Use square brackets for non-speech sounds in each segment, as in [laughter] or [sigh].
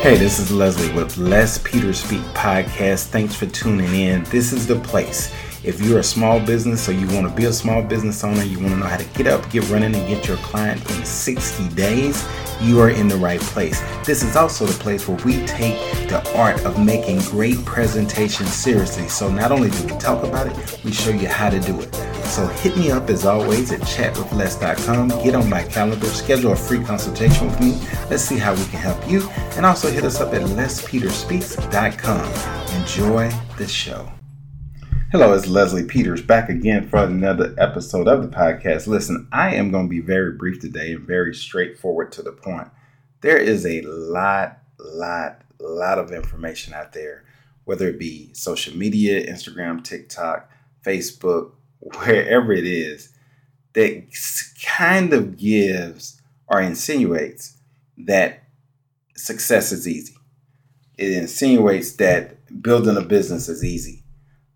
Hey, this is Leslie with Les Peter Speak Podcast. Thanks for tuning in. This is the place. If you're a small business or you want to be a small business owner, you want to know how to get up, get running, and get your client in 60 days, you are in the right place. This is also the place where we take the art of making great presentations seriously. So not only do we talk about it, we show you how to do it. So hit me up as always at chatwithles.com. Get on my calendar, schedule a free consultation with me. Let's see how we can help you. And also hit us up at lespeterspeaks.com. Enjoy the show. Hello, it's Leslie Peters back again for another episode of the podcast. Listen, I am going to be very brief today and very straightforward to the point. There is a lot, lot, lot of information out there, whether it be social media, Instagram, TikTok, Facebook, [laughs] wherever it is, that kind of gives or insinuates that success is easy. It insinuates that building a business is easy.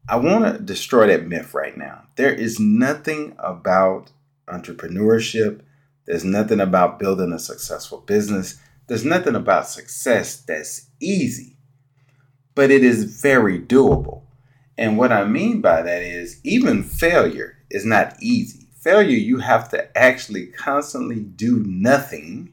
I want to destroy that myth right now. There is nothing about entrepreneurship, there's nothing about building a successful business, there's nothing about success that's easy, but it is very doable. And what I mean by that is even failure is not easy. Failure, you have to actually constantly do nothing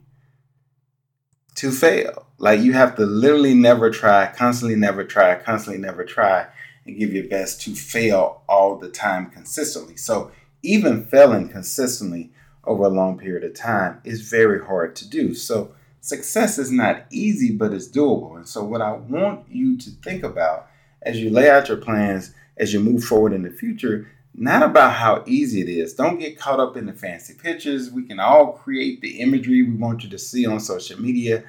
to fail. Like you have to literally never try, constantly never try, constantly never try, and give your best to fail all the time consistently. So even failing consistently over a long period of time is very hard to do. So success is not easy, but it's doable. And so what I want you to think about as you lay out your plans, as you move forward in the future, not about how easy it is. Don't get caught up in the fancy pictures. We can all create the imagery we want you to see on social media.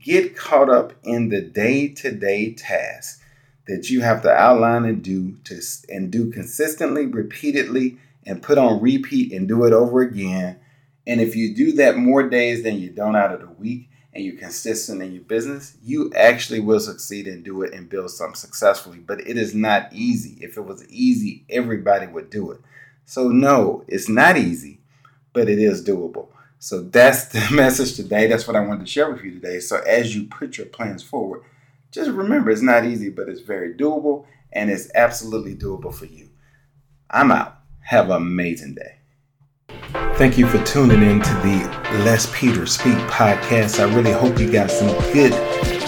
Get caught up in the day to day tasks that you have to outline and do to and do consistently, repeatedly, and put on repeat and do it over again. And if you do that more days than you don't out of the week, and you're consistent in your business, you actually will succeed and do it and build something successfully. But it is not easy. If it was easy, everybody would do it. So, no, it's not easy, but it is doable. So, that's [laughs] the message today. That's what I wanted to share with you today. So, as you put your plans forward, just remember it's not easy, but it's very doable and it's absolutely doable for you. I'm out. Have an amazing day. Thank you for tuning in to the Les Peter Speak podcast. I really hope you got some good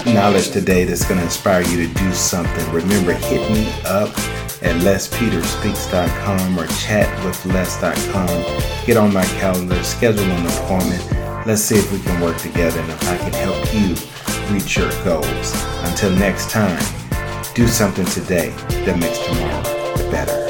knowledge today that's going to inspire you to do something. Remember, hit me up at lespeterspeaks.com or chatwithles.com. Get on my calendar, schedule an appointment. Let's see if we can work together and if I can help you reach your goals. Until next time, do something today that makes tomorrow better.